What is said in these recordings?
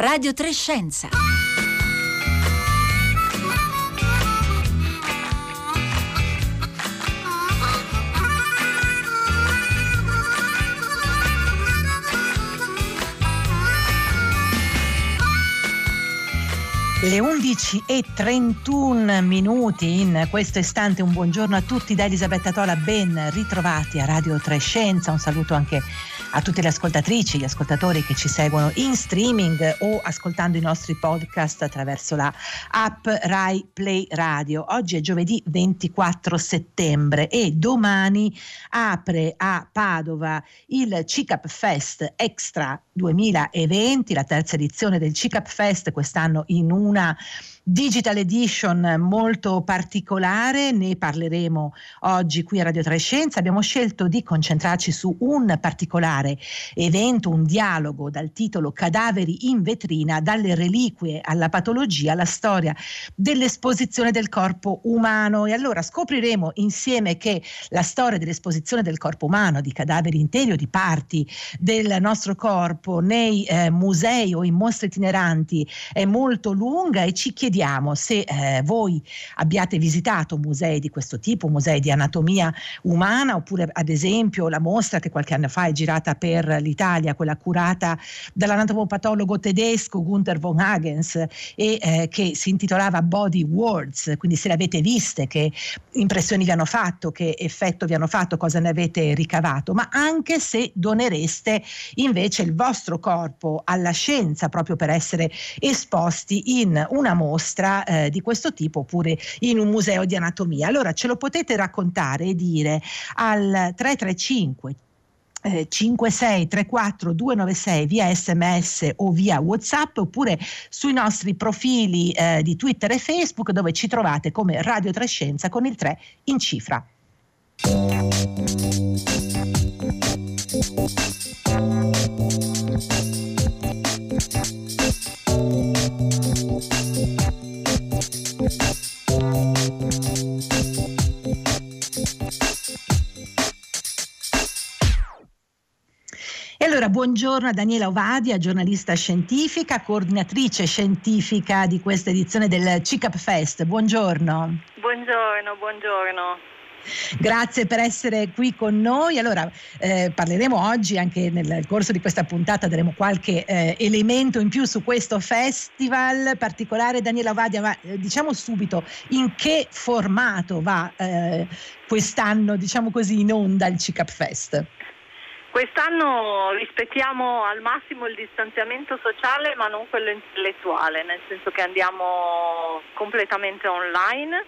Radio Trescenza. Le 11 e 31 minuti in questo istante un buongiorno a tutti da Elisabetta Tola, ben ritrovati a Radio Trescenza, un saluto anche a tutte le ascoltatrici, gli ascoltatori che ci seguono in streaming o ascoltando i nostri podcast attraverso la app Rai Play Radio. Oggi è giovedì 24 settembre e domani apre a Padova il CICAP Fest Extra 2020, la terza edizione del CICAP Fest, quest'anno in una digital edition molto particolare, ne parleremo oggi qui a Radio Trescenza. Abbiamo scelto di concentrarci su un particolare evento, un dialogo dal titolo Cadaveri in vetrina, dalle reliquie alla patologia, la storia dell'esposizione del corpo umano. E allora scopriremo insieme che la storia dell'esposizione del corpo umano, di cadaveri interi o di parti del nostro corpo nei eh, musei o in mostre itineranti è molto lunga e ci chiediamo chiediamo se eh, voi abbiate visitato musei di questo tipo, musei di anatomia umana, oppure ad esempio la mostra che qualche anno fa è girata per l'Italia, quella curata dall'anatomopatologo tedesco Gunther von Hagens e eh, che si intitolava Body Words, quindi se l'avete viste, che impressioni vi hanno fatto, che effetto vi hanno fatto, cosa ne avete ricavato, ma anche se donereste invece il vostro corpo alla scienza proprio per essere esposti in una mostra mostra eh, di questo tipo oppure in un museo di anatomia. Allora ce lo potete raccontare e dire al 335 eh, 5634 296 via sms o via whatsapp oppure sui nostri profili eh, di twitter e facebook dove ci trovate come radio trescenza con il 3 in cifra allora buongiorno a Daniela Ovadia, giornalista scientifica, coordinatrice scientifica di questa edizione del CICAP Fest. Buongiorno. Buongiorno, buongiorno. Grazie per essere qui con noi. Allora, eh, parleremo oggi, anche nel corso di questa puntata, daremo qualche eh, elemento in più su questo festival particolare. Daniela Ovadia, ma eh, diciamo subito in che formato va eh, quest'anno, diciamo così, in onda il CICAP Fest? Quest'anno rispettiamo al massimo il distanziamento sociale ma non quello intellettuale, nel senso che andiamo completamente online.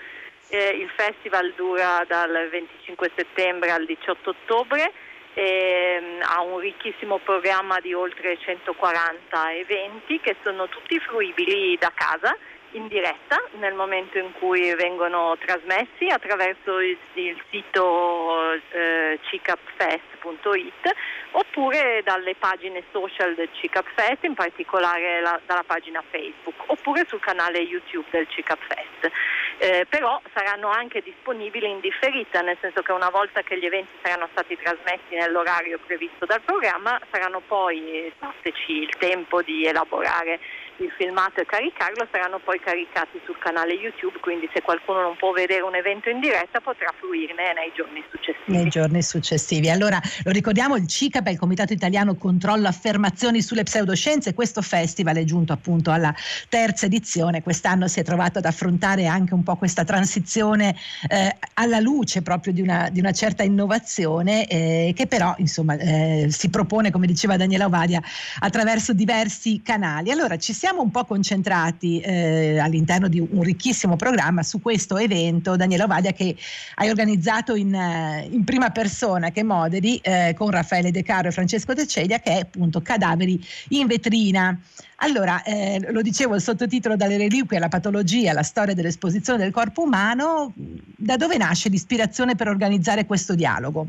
Eh, il festival dura dal 25 settembre al 18 ottobre e mm, ha un ricchissimo programma di oltre 140 eventi che sono tutti fruibili da casa in diretta nel momento in cui vengono trasmessi attraverso il, il sito eh, cicapfest.it oppure dalle pagine social del CICAP Fest, in particolare la, dalla pagina Facebook, oppure sul canale YouTube del CICAP Fest. Eh, però saranno anche disponibili in differita, nel senso che una volta che gli eventi saranno stati trasmessi nell'orario previsto dal programma, saranno poi, dateci il tempo di elaborare il filmato e caricarlo, saranno poi caricati sul canale YouTube, quindi se qualcuno non può vedere un evento in diretta potrà fruirne nei giorni successivi. Nei giorni successivi. Allora, lo ricordiamo, il CICAP il Comitato Italiano Controllo Affermazioni sulle Pseudoscienze, questo festival è giunto appunto alla terza edizione, quest'anno si è trovato ad affrontare anche un po' questa transizione eh, alla luce proprio di una, di una certa innovazione eh, che però insomma eh, si propone, come diceva Daniela Ovadia, attraverso diversi canali. Allora ci siamo un po' concentrati eh, all'interno di un ricchissimo programma su questo evento, Daniela Ovadia, che hai organizzato in, eh, in prima persona, che moderi eh, con Raffaele De Caro e Francesco De Celia, che è appunto Cadaveri in vetrina. Allora, eh, lo dicevo, il sottotitolo dalle reliquie alla patologia, la storia dell'esposizione del corpo umano, da dove nasce l'ispirazione per organizzare questo dialogo?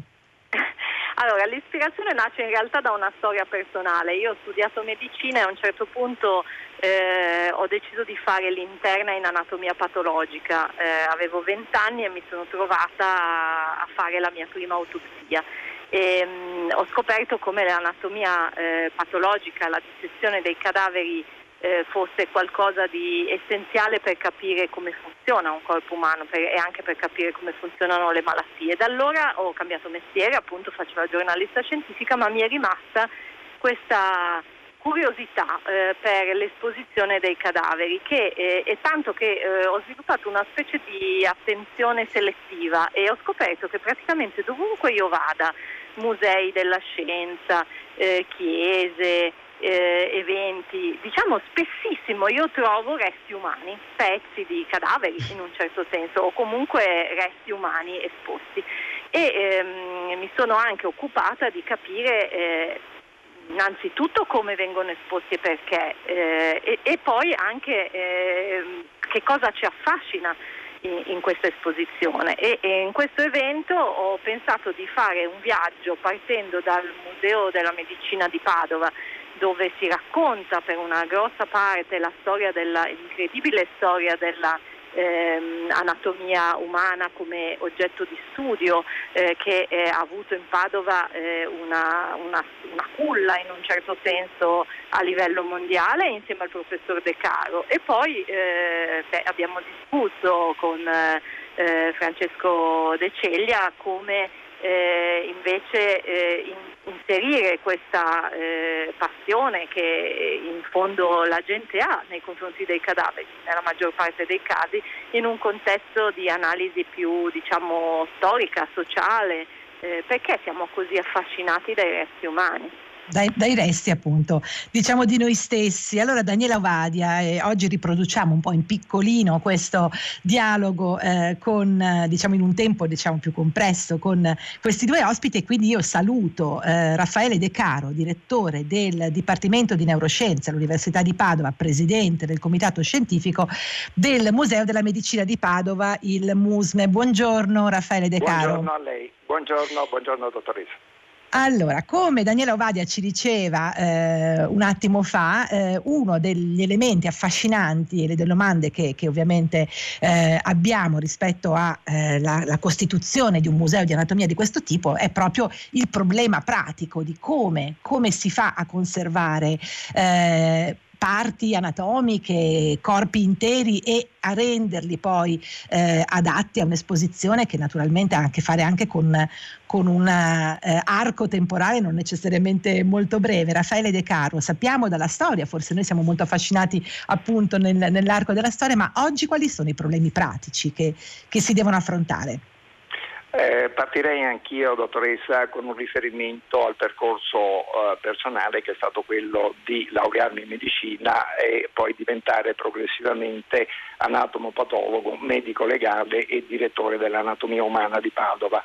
Allora, l'ispirazione nasce in realtà da una storia personale. Io ho studiato medicina e a un certo punto eh, ho deciso di fare l'interna in anatomia patologica. Eh, avevo 20 anni e mi sono trovata a, fare la mia prima autopsia. E, mh, ho scoperto come l'anatomia eh, patologica, la dissezione dei cadaveri eh, fosse qualcosa di essenziale per capire come funziona un corpo umano per, e anche per capire come funzionano le malattie. Da allora ho cambiato mestiere, appunto facevo la giornalista scientifica, ma mi è rimasta questa curiosità eh, per l'esposizione dei cadaveri che eh, è tanto che eh, ho sviluppato una specie di attenzione selettiva e ho scoperto che praticamente dovunque io vada, musei della scienza, eh, chiese, eh, eventi, diciamo spessissimo io trovo resti umani, pezzi di cadaveri in un certo senso o comunque resti umani esposti. E ehm, mi sono anche occupata di capire eh, innanzitutto come vengono esposti e perché eh, e, e, poi anche eh, che cosa ci affascina in, in questa esposizione. E, e, in questo evento ho pensato di fare un viaggio partendo dal Museo della Medicina di Padova dove si racconta per una grossa parte la storia della, l'incredibile storia della ehm, anatomia umana come oggetto di studio eh, che eh, ha avuto in Padova eh, una, una, una, culla in un certo senso a livello mondiale insieme al professor De Caro. E poi eh, beh, abbiamo discusso con eh, Francesco De Ceglia come eh, invece eh, in, inserire questa eh, passione che in fondo la gente ha nei confronti dei cadaveri, nella maggior parte dei casi, in un contesto di analisi più diciamo, storica, sociale, eh, perché siamo così affascinati dai resti umani dai, dai, resti appunto diciamo di noi stessi. Allora Daniela Ovadia, eh, oggi riproduciamo un po' in piccolino questo dialogo eh, con eh, diciamo in un tempo diciamo più compresso con questi due ospiti e quindi io saluto eh, Raffaele De Caro, direttore del Dipartimento di Neuroscienze all'Università di Padova, presidente del comitato scientifico del Museo della Medicina di Padova, il MUSME. Buongiorno Raffaele De Caro. Buongiorno a lei, buongiorno, buongiorno dottoressa. Allora, come Daniela Ovadia ci diceva eh, un attimo fa, eh, uno degli elementi affascinanti e delle domande che, che ovviamente eh, abbiamo rispetto alla eh, costituzione di un museo di anatomia di questo tipo è proprio il problema pratico di come, come si fa a conservare eh, parti anatomiche, corpi interi e a renderli poi eh, adatti a un'esposizione che naturalmente ha a che fare anche con, con un eh, arco temporale non necessariamente molto breve. Raffaele De Caro, sappiamo dalla storia, forse noi siamo molto affascinati appunto nel, nell'arco della storia, ma oggi quali sono i problemi pratici che, che si devono affrontare? Eh, partirei anch'io, dottoressa, con un riferimento al percorso eh, personale che è stato quello di laurearmi in medicina e poi diventare progressivamente anatomopatologo, medico legale e direttore dell'anatomia umana di Padova.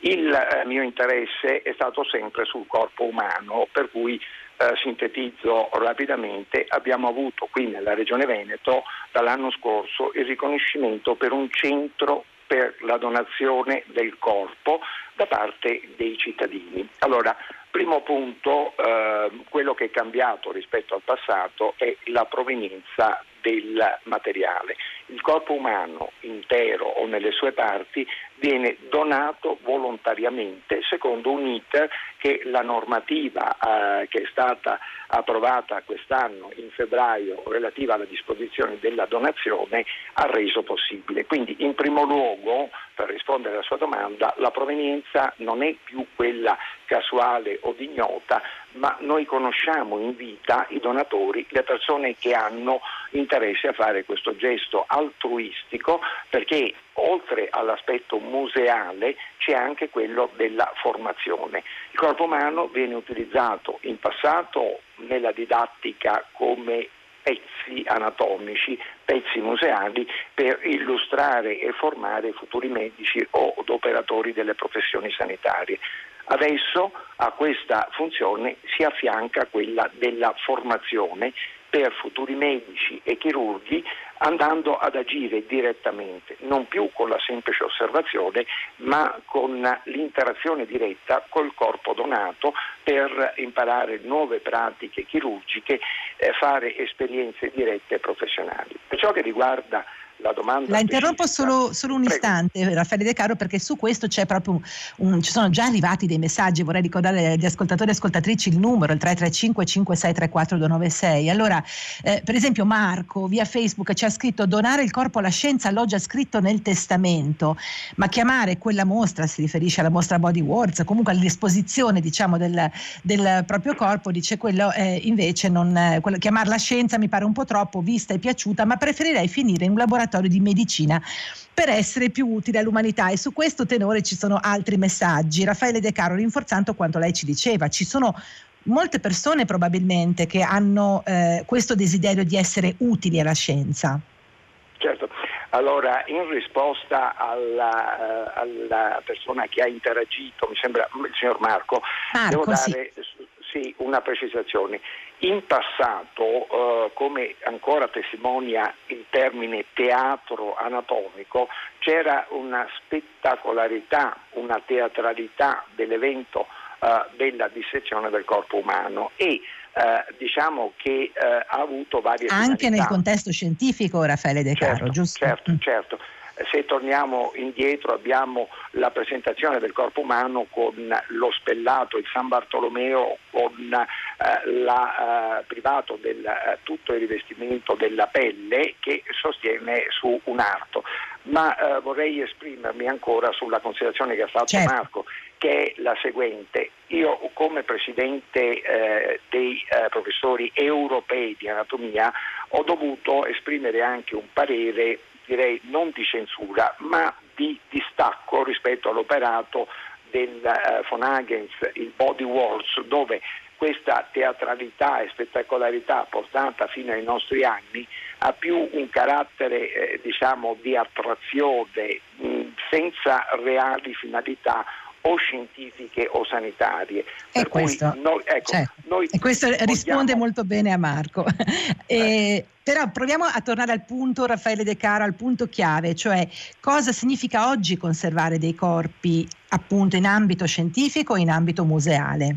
Il eh, mio interesse è stato sempre sul corpo umano, per cui eh, sintetizzo rapidamente, abbiamo avuto qui nella Regione Veneto dall'anno scorso il riconoscimento per un centro per la donazione del corpo da parte dei cittadini. Allora, primo punto, eh, quello che è cambiato rispetto al passato è la provenienza del materiale. Il corpo umano intero o nelle sue parti viene donato volontariamente secondo un iter che la normativa eh, che è stata approvata quest'anno in febbraio relativa alla disposizione della donazione ha reso possibile. Quindi in primo luogo, per rispondere alla sua domanda, la provenienza non è più quella casuale o dignota, ma noi conosciamo in vita i donatori, le persone che hanno interesse a fare questo gesto altruistico perché oltre all'aspetto museale c'è anche quello della formazione. Il corpo umano viene utilizzato in passato nella didattica come pezzi anatomici, pezzi museali per illustrare e formare futuri medici o operatori delle professioni sanitarie. Adesso a questa funzione si affianca quella della formazione per futuri medici e chirurghi andando ad agire direttamente, non più con la semplice osservazione, ma con l'interazione diretta col corpo donato per imparare nuove pratiche chirurgiche, fare esperienze dirette e professionali. Per ciò che riguarda la domanda. La interrompo solo, solo, un Prego. istante, Raffaele De Caro, perché su questo c'è proprio un, ci sono già arrivati dei messaggi. Vorrei ricordare agli ascoltatori e ascoltatrici il numero, il 335 5634 296. Allora, eh, per esempio, Marco via Facebook ci ha scritto: donare il corpo alla scienza l'ho già scritto nel testamento, ma chiamare quella mostra, si riferisce alla mostra Body Wars, comunque all'esposizione diciamo, del, del proprio corpo, dice quello eh, invece non, eh, quello, chiamarla scienza mi pare un po' troppo vista e piaciuta, ma preferirei finire in un laboratorio laboratorio di medicina per essere più utile all'umanità e su questo tenore ci sono altri messaggi. Raffaele De Caro rinforzando quanto lei ci diceva, ci sono molte persone probabilmente che hanno eh, questo desiderio di essere utili alla scienza. Certo, allora in risposta alla, uh, alla, persona che ha interagito, mi sembra il signor Marco, Marco devo dare sì. Sì, una precisazione. In passato, eh, come ancora testimonia il termine teatro anatomico, c'era una spettacolarità, una teatralità dell'evento eh, della dissezione del corpo umano e eh, diciamo che eh, ha avuto varie Anche finalità. nel contesto scientifico, Raffaele De Caro, certo, giusto? Certo, mm. certo se torniamo indietro abbiamo la presentazione del corpo umano con lo spellato, il San Bartolomeo con la, eh, privato del eh, tutto il rivestimento della pelle che sostiene su un arto. Ma eh, vorrei esprimermi ancora sulla considerazione che ha fatto certo. Marco che è la seguente. Io come presidente eh, dei eh, professori europei di anatomia ho dovuto esprimere anche un parere direi non di censura, ma di distacco rispetto all'operato del uh, von Hagens, il Body Wars, dove questa teatralità e spettacolarità portata fino ai nostri anni ha più un carattere eh, diciamo di attrazione mh, senza reali finalità o scientifiche o sanitarie. E questo, noi, ecco, noi e questo vogliamo... risponde molto bene a Marco. e, eh. Però proviamo a tornare al punto, Raffaele De Caro, al punto chiave, cioè cosa significa oggi conservare dei corpi appunto in ambito scientifico e in ambito museale?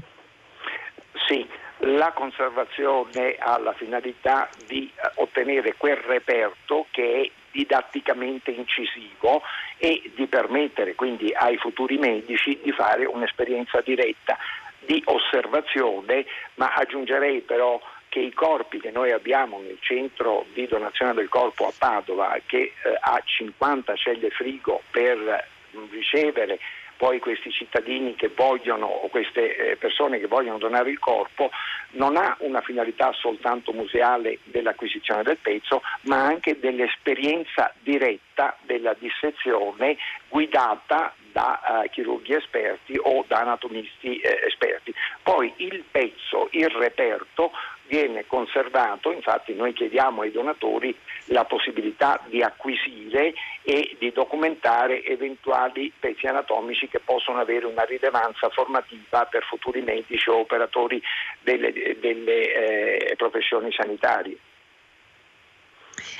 La conservazione ha la finalità di eh, ottenere quel reperto che è didatticamente incisivo e di permettere quindi ai futuri medici di fare un'esperienza diretta di osservazione, ma aggiungerei però che i corpi che noi abbiamo nel centro di donazione del corpo a Padova, che eh, ha 50 celle frigo per ricevere poi questi cittadini che vogliono o queste eh, persone che vogliono donare il corpo non ha una finalità soltanto museale dell'acquisizione del pezzo, ma anche dell'esperienza diretta della dissezione guidata da uh, chirurghi esperti o da anatomisti eh, esperti. Poi il pezzo, il reperto viene conservato, infatti noi chiediamo ai donatori la possibilità di acquisire e di documentare eventuali pezzi anatomici che possono avere una rilevanza formativa per futuri medici o operatori delle, delle eh, professioni sanitarie.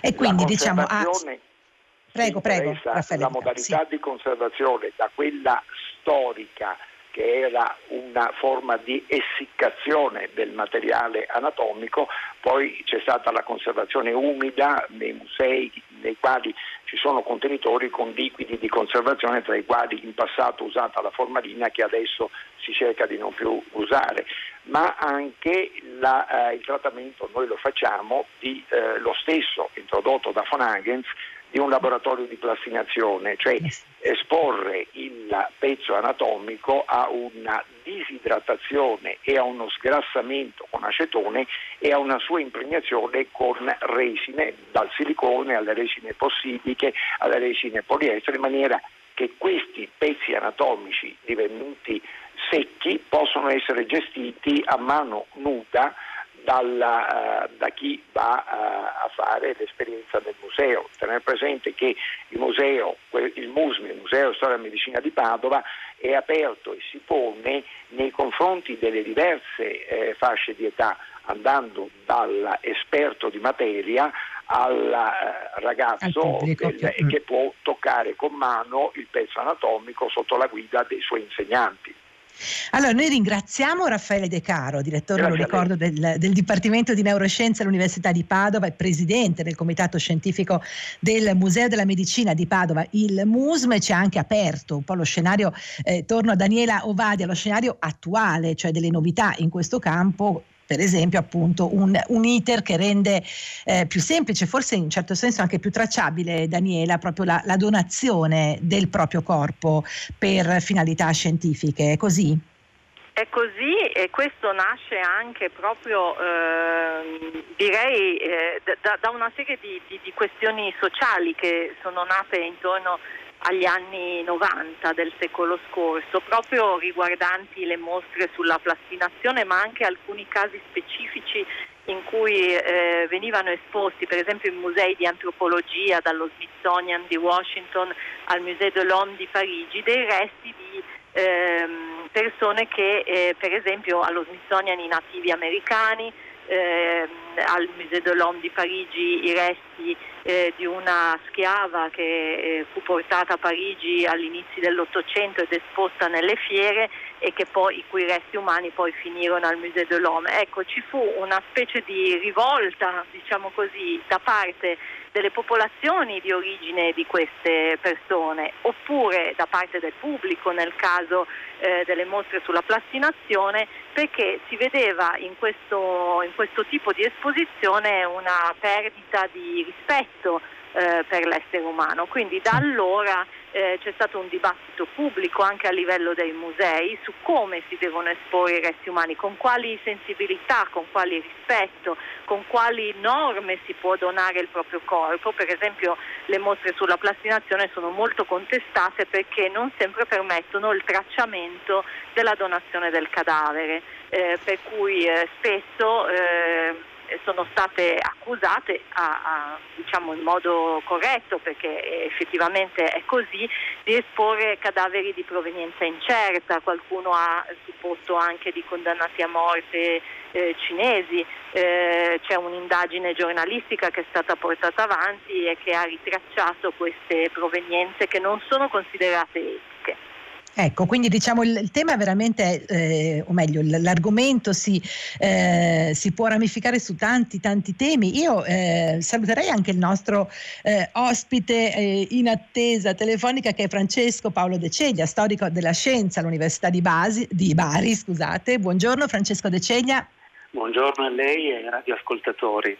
E quindi diciamo... Ah, prego, prego. La modalità sì. di conservazione da quella storica che era una forma di essiccazione del materiale anatomico, poi c'è stata la conservazione umida nei musei nei quali ci sono contenitori con liquidi di conservazione tra i quali in passato usata la formalina che adesso si cerca di non più usare, ma anche la, eh, il trattamento noi lo facciamo di eh, lo stesso introdotto da von Hagens di un laboratorio di plastinazione, cioè esporre il pezzo anatomico a una disidratazione e a uno sgrassamento con acetone e a una sua impregnazione con resine, dal silicone alle resine possibiche, alle resine poliestere, in maniera che questi pezzi anatomici divenuti secchi possono essere gestiti a mano nuda dalla, uh, da chi va uh, a fare l'esperienza del museo. Tenere presente che il museo, il MUSMI, il Museo di Storia e Medicina di Padova, è aperto e si pone nei confronti delle diverse eh, fasce di età, andando dall'esperto di materia al eh, ragazzo del, che può toccare con mano il pezzo anatomico sotto la guida dei suoi insegnanti. Allora, noi ringraziamo Raffaele De Caro, direttore, Grazie lo ricordo, del, del, Dipartimento di Neuroscienze all'Università di Padova e presidente del Comitato Scientifico del Museo della Medicina di Padova, il MUSM, ci ha anche aperto un po' lo scenario, eh, torno a Daniela Ovadia, lo scenario attuale, cioè delle novità in questo campo per esempio appunto un, un iter che rende eh, più semplice, forse in certo senso anche più tracciabile, Daniela, proprio la, la donazione del proprio corpo per finalità scientifiche. È così? È così e questo nasce anche proprio, eh, direi, eh, da, da, una serie di, di, di, questioni sociali che sono nate intorno agli anni 90 del secolo scorso, proprio riguardanti le mostre sulla plastinazione, ma anche alcuni casi specifici in cui eh, venivano esposti, per esempio in musei di antropologia, dallo Smithsonian di Washington al Musée de l'Homme di Parigi, dei resti di ehm, persone che, eh, per esempio, allo Smithsonian i nativi americani, eh, al Musée de l'Homme di Parigi i resti eh, di una schiava che eh, fu portata a Parigi all'inizio dell'Ottocento ed esposta nelle fiere e poi, i cui resti umani poi finirono al Musée de l'Homme. Ecco, ci fu una specie di rivolta, diciamo così, da parte delle popolazioni di origine di queste persone oppure da parte del pubblico nel caso eh, delle mostre sulla plastinazione perché si vedeva in questo, in questo tipo di esposizione una perdita di rispetto eh, per l'essere umano. Quindi da allora eh, c'è stato un dibattito pubblico anche a livello dei musei su come si devono esporre i resti umani, con quali sensibilità, con quali rispetto, con quali norme si può donare il proprio corpo. Per esempio le mostre sulla plastinazione sono molto contestate perché non sempre permettono il tracciamento della donazione del cadavere, eh, per cui eh, spesso eh, sono state accusate a, a, diciamo in modo corretto perché effettivamente è così di esporre cadaveri di provenienza incerta, qualcuno ha supposto anche di condannati a morte eh, cinesi, eh, c'è un'indagine giornalistica che è stata portata avanti e che ha ritracciato queste provenienze che non sono considerate. Ecco, quindi diciamo il, il tema veramente, eh, o meglio, l'argomento si, eh, si, può ramificare su tanti, tanti temi. Io eh, saluterei anche il nostro eh, ospite eh, in attesa telefonica che è Francesco Paolo De Ceglia, storico della scienza all'Università di, Basi, di Bari. Scusate. Buongiorno Francesco De Ceglia. Buongiorno a lei e ai radioascoltatori.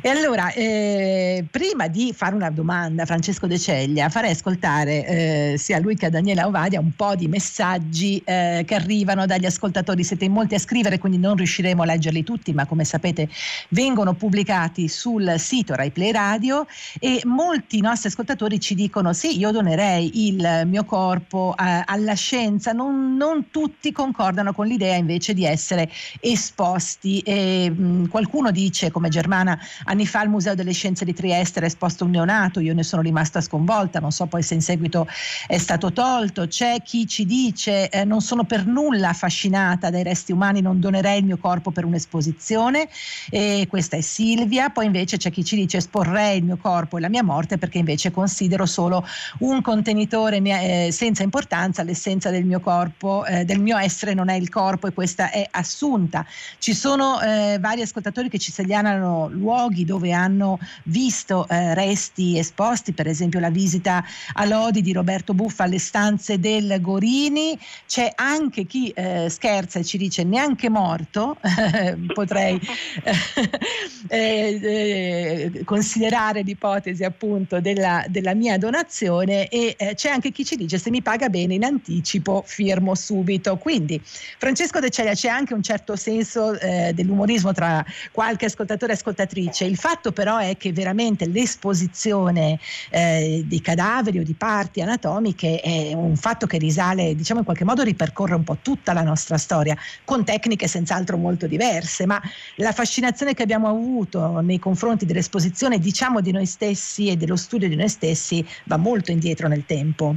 E allora, eh, prima di fare una domanda a Francesco De Ceglia, farei ascoltare eh, sia lui che a Daniela Ovadia un po' di messaggi eh, che arrivano dagli ascoltatori. Siete in molti a scrivere, quindi non riusciremo a leggerli tutti, ma come sapete vengono pubblicati sul sito Rai Play Radio e molti nostri ascoltatori ci dicono sì, io donerei il mio corpo eh, alla scienza. Non, non, tutti concordano con l'idea invece di essere esposti. E, mh, qualcuno dice, come Germania, settimana anni fa al Museo delle Scienze di Trieste era esposto un neonato, io ne sono rimasta sconvolta, non so poi se in seguito è stato tolto. C'è chi ci dice eh, non sono per nulla affascinata dai resti umani, non donerei il mio corpo per un'esposizione e questa è Silvia, poi invece c'è chi ci dice esporrei il mio corpo e la mia morte perché invece considero solo un contenitore eh, senza importanza, l'essenza del mio corpo, eh, del mio essere non è il corpo e questa è assunta. Ci sono eh, vari ascoltatori che ci segnalano luoghi dove hanno visto eh, resti esposti, per esempio la visita a Lodi di Roberto Buffa alle stanze del Gorini, c'è anche chi eh, scherza e ci dice neanche morto, potrei eh, eh, considerare l'ipotesi appunto della, della mia donazione. E eh, c'è anche chi ci dice se mi paga bene in anticipo firmo subito. Quindi Francesco De Celia c'è anche un certo senso eh, dell'umorismo tra qualche ascoltatore e ascoltatore ascoltatrice. Il fatto però è che veramente l'esposizione eh, di cadaveri o di parti anatomiche è un fatto che risale, diciamo in qualche modo ripercorre un po' tutta la nostra storia, con tecniche senz'altro molto diverse, ma la fascinazione che abbiamo avuto nei confronti dell'esposizione, diciamo di noi stessi e dello studio di noi stessi, va molto indietro nel tempo.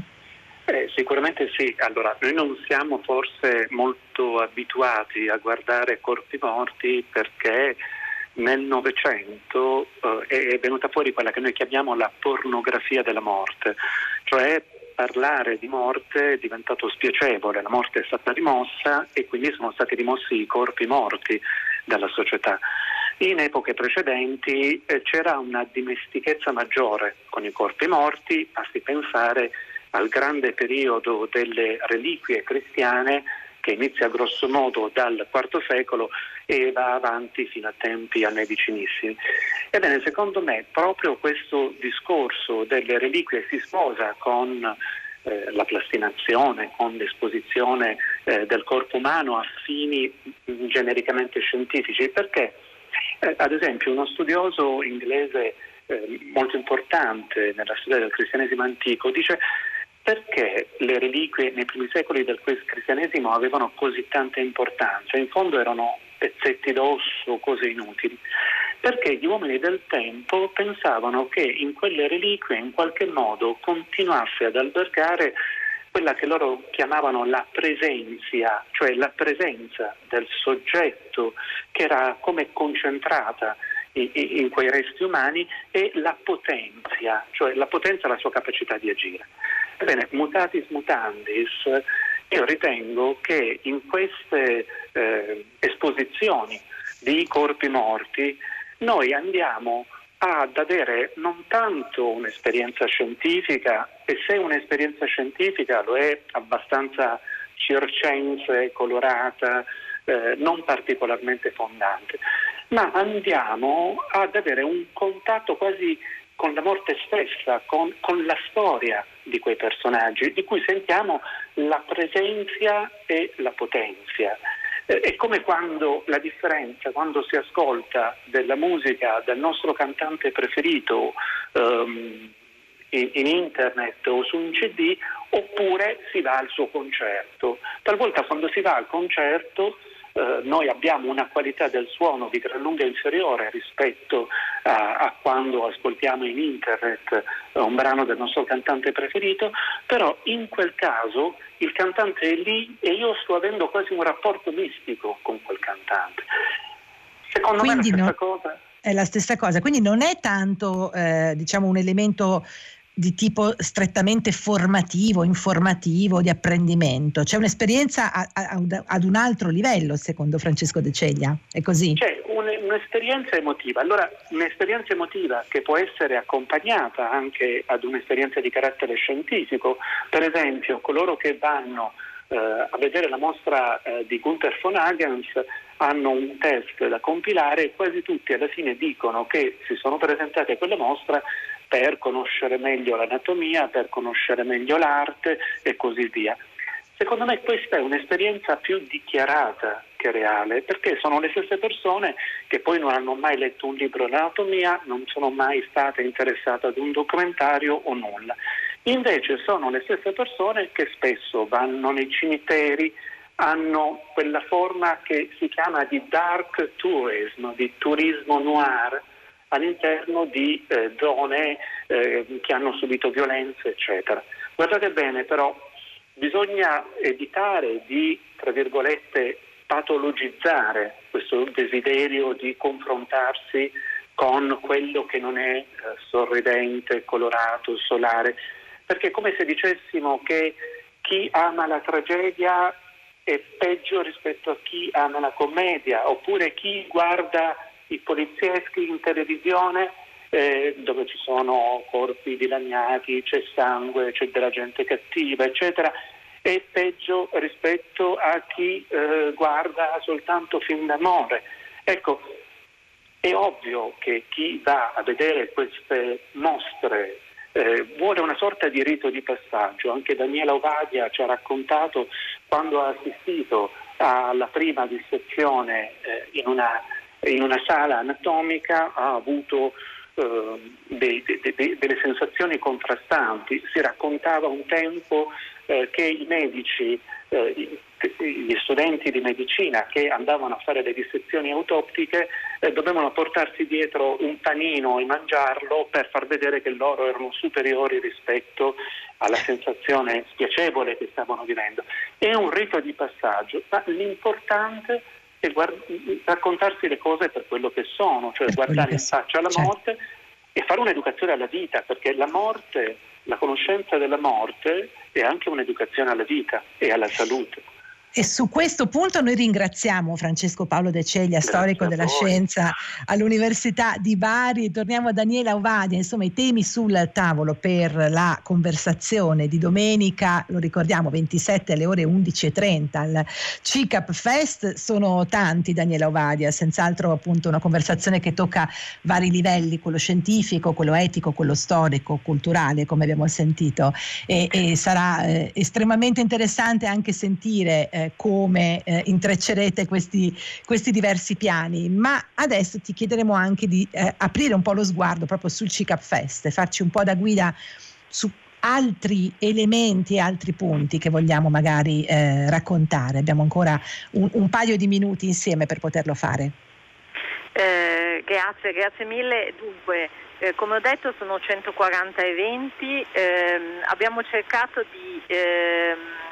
Eh, sicuramente sì, allora noi non siamo forse molto abituati a guardare corpi morti perché nel Novecento eh, è venuta fuori quella che noi chiamiamo la pornografia della morte, cioè parlare di morte è diventato spiacevole, la morte è stata rimossa e quindi sono stati rimossi i corpi morti dalla società. In epoche precedenti eh, c'era una dimestichezza maggiore con i corpi morti, basti pensare al grande periodo delle reliquie cristiane che inizia grosso modo dal IV secolo e va avanti fino a tempi a me vicinissimi. Ebbene, secondo me proprio questo discorso delle reliquie si sposa con eh, la plastinazione, con l'esposizione eh, del corpo umano a fini genericamente scientifici, perché eh, ad esempio uno studioso inglese eh, molto importante nella storia del cristianesimo antico dice perché le reliquie nei primi secoli del cristianesimo avevano così tanta importanza? In fondo erano pezzetti d'osso, cose inutili. Perché gli uomini del tempo pensavano che in quelle reliquie in qualche modo continuasse ad albergare quella che loro chiamavano la presenza, cioè la presenza del soggetto che era come concentrata in quei resti umani e la potenza, cioè la potenza e la sua capacità di agire. Ebbene, mutatis mutandis, io ritengo che in queste eh, esposizioni di corpi morti noi andiamo ad avere non tanto un'esperienza scientifica, e se un'esperienza scientifica lo è abbastanza circense, colorata, eh, non particolarmente fondante, ma andiamo ad avere un contatto quasi con la morte stessa, con, con, la storia di quei personaggi, di cui sentiamo la presenza e la potenza. Eh, è come quando la differenza, quando si ascolta della musica del nostro cantante preferito um, in, in, internet o su un CD, oppure si va al suo concerto. Talvolta quando si va al concerto eh, noi abbiamo una qualità del suono di gran lunga inferiore rispetto a, a quando ascoltiamo in internet eh, un brano del nostro cantante preferito, però in quel caso il cantante è lì e io sto avendo quasi un rapporto mistico con quel cantante. Secondo Quindi me è la stessa no, cosa. È la stessa cosa, quindi non è tanto eh, diciamo un elemento di tipo strettamente formativo, informativo, di apprendimento. C'è un'esperienza a, a, ad un altro livello, secondo Francesco De Ceglia. È così? C'è un, un'esperienza emotiva. Allora, un'esperienza emotiva che può essere accompagnata anche ad un'esperienza di carattere scientifico. Per esempio, coloro che vanno eh, a vedere la mostra eh, di Gunther von Hagens hanno un test da compilare e quasi tutti alla fine dicono che si sono presentati a quella mostra per conoscere meglio l'anatomia, per conoscere meglio l'arte e così via. Secondo me questa è un'esperienza più dichiarata che reale, perché sono le stesse persone che poi non hanno mai letto un libro di anatomia, non sono mai state interessate ad un documentario o nulla. Invece sono le stesse persone che spesso vanno nei cimiteri, hanno quella forma che si chiama di dark tourism, di turismo noir, all'interno di eh, zone eh, che hanno subito violenze, eccetera. Guardate bene, però, bisogna evitare di, tra virgolette, patologizzare questo desiderio di confrontarsi con quello che non è eh, sorridente, colorato, solare, perché è come se dicessimo che chi ama la tragedia è peggio rispetto a chi ama la commedia, oppure chi guarda i polizieschi in televisione eh, dove ci sono corpi dilaniati, c'è sangue, c'è della gente cattiva, eccetera, è peggio rispetto a chi eh, guarda soltanto film d'amore. Ecco, è ovvio che chi va a vedere queste mostre eh, vuole una sorta di rito di passaggio. Anche Daniela Ovadia ci ha raccontato quando ha assistito alla prima dissezione eh, in una in una sala anatomica ha avuto eh, dei, de, de, delle sensazioni contrastanti. Si raccontava un tempo eh, che i medici, eh, gli studenti di medicina che andavano a fare le dissezioni autoptiche eh, dovevano portarsi dietro un panino e mangiarlo per far vedere che loro erano superiori rispetto alla sensazione spiacevole che stavano vivendo. È un rito di passaggio, ma l'importante è e guard- raccontarsi le cose per quello che sono, cioè per guardare in faccia alla certo. morte e fare un'educazione alla vita, perché la morte La conoscenza della morte è anche un'educazione alla vita e alla salute. E su questo punto noi ringraziamo Francesco Paolo De Ceglia, storico della scienza all'Università di Bari. Torniamo a Daniela Ovadia, insomma i temi sul tavolo per la conversazione di domenica, lo ricordiamo, 27 alle ore 11.30 al CICAP Fest. Sono tanti Daniela Ovadia, senz'altro appunto una conversazione che tocca vari livelli, quello scientifico, quello etico, quello storico, culturale, come abbiamo sentito. E, e sarà eh, estremamente interessante anche sentire eh, eh, come eh, intreccerete questi, questi, diversi piani, ma adesso ti chiederemo anche di eh, aprire un po' lo sguardo proprio sul CICAP Fest, farci un po' da guida su altri elementi e altri punti che vogliamo magari eh, raccontare. Abbiamo ancora un, un, paio di minuti insieme per poterlo fare. Eh, grazie, grazie mille. Dunque, eh, come ho detto sono 140 eventi, ehm, abbiamo cercato di ehm, eh,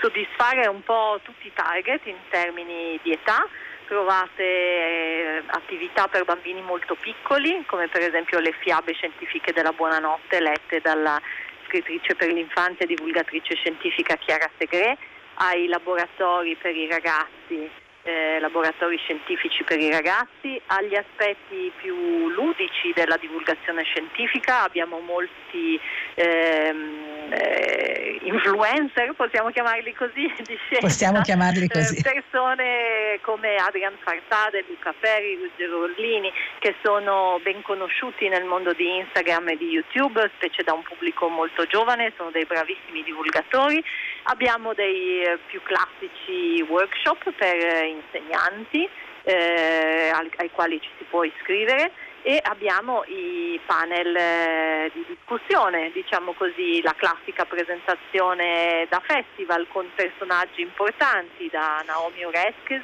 soddisfare un po' tutti i target in termini di età. Trovate eh, attività per bambini molto piccoli, come per esempio le fiabe scientifiche della buonanotte lette dalla scrittrice per l'infanzia e divulgatrice scientifica Chiara Segre, ai laboratori per i ragazzi eh, laboratori scientifici per i ragazzi, agli aspetti più ludici della divulgazione scientifica, abbiamo molti ehm, eh, influencer, possiamo chiamarli così, di possiamo chiamarli così. Eh, persone come Adrian Fartade, Luca Ferri, Ruggero Orlini, che sono ben conosciuti nel mondo di Instagram e di YouTube, specie da un pubblico molto giovane, sono dei bravissimi divulgatori. Abbiamo dei eh, più classici workshop per eh, insegnanti eh, ai, ai, quali ci si può iscrivere e abbiamo i panel eh, di discussione, diciamo così, la classica presentazione da festival con personaggi importanti da Naomi Oreskes,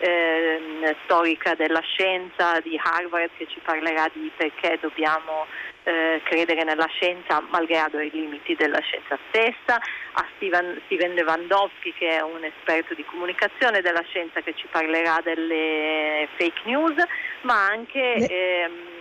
eh, storica della scienza di Harvard che ci parlerà di perché dobbiamo eh, credere nella scienza malgrado i limiti della scienza stessa, a Steven, Steven Lewandowski che è un esperto di comunicazione della scienza che ci parlerà delle fake news, ma anche... Ehm,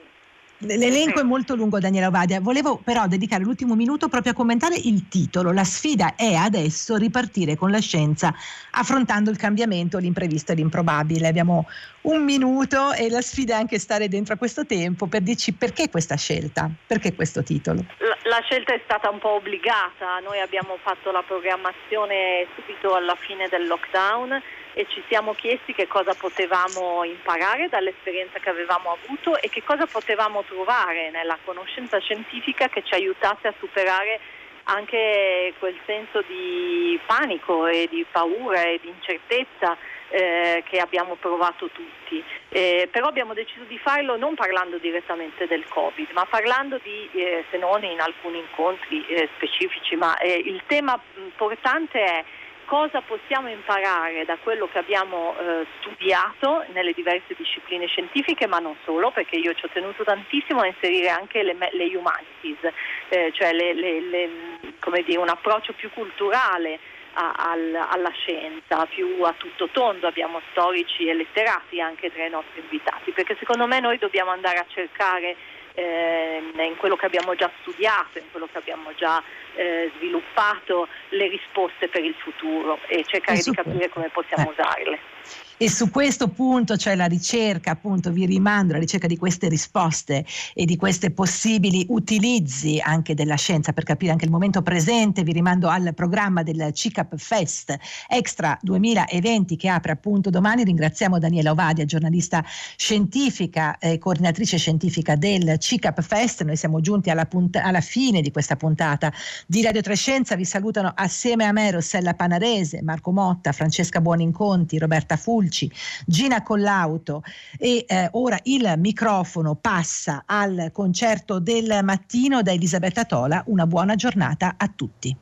L'elenco è molto lungo, Daniela Ovadia. Volevo però dedicare l'ultimo minuto proprio a commentare il titolo. La sfida è adesso ripartire con la scienza affrontando il cambiamento, l'imprevisto e l'improbabile. Abbiamo un minuto e la sfida è anche stare dentro a questo tempo per dirci perché questa scelta, perché questo titolo. La, la scelta è stata un po' obbligata. Noi abbiamo fatto la programmazione subito alla fine del lockdown e ci siamo chiesti che cosa potevamo imparare dall'esperienza che avevamo avuto e che cosa potevamo trovare nella conoscenza scientifica che ci aiutasse a superare anche quel senso di panico e di paura e di incertezza eh, che abbiamo provato tutti. Eh, però abbiamo deciso di farlo non parlando direttamente del Covid, ma parlando di, eh, se non in alcuni incontri eh, specifici, ma eh, il tema importante è cosa possiamo imparare da quello che abbiamo eh, studiato nelle diverse discipline scientifiche, ma non solo, perché io ci ho tenuto tantissimo a inserire anche le, le humanities, eh, cioè le, le, dire, un approccio più culturale alla scienza, più a tutto tondo, abbiamo storici e letterati anche tra i nostri invitati, perché secondo me noi dobbiamo andare a cercare eh, in quello che abbiamo già studiato, in quello che abbiamo già eh, sviluppato le risposte per il futuro e cercare di capire come possiamo eh. usarle. E su questo punto, cioè la ricerca, appunto, vi rimando alla ricerca di queste risposte e di questi possibili utilizzi anche della scienza per capire anche il momento presente, vi rimando al programma del CICAP Fest Extra 2020 che apre appunto domani. Ringraziamo Daniela Ovadia, giornalista scientifica e coordinatrice scientifica del CICAP Fest. Noi siamo giunti alla, punt- alla fine di questa puntata di Radio Trescenza. Vi salutano assieme a me Rossella Panarese, Marco Motta, Francesca Buoninconti, Roberta Fulci Fulci, Gina Collauto e eh, ora il microfono passa al concerto del mattino da Elisabetta Tola. Una buona giornata a tutti.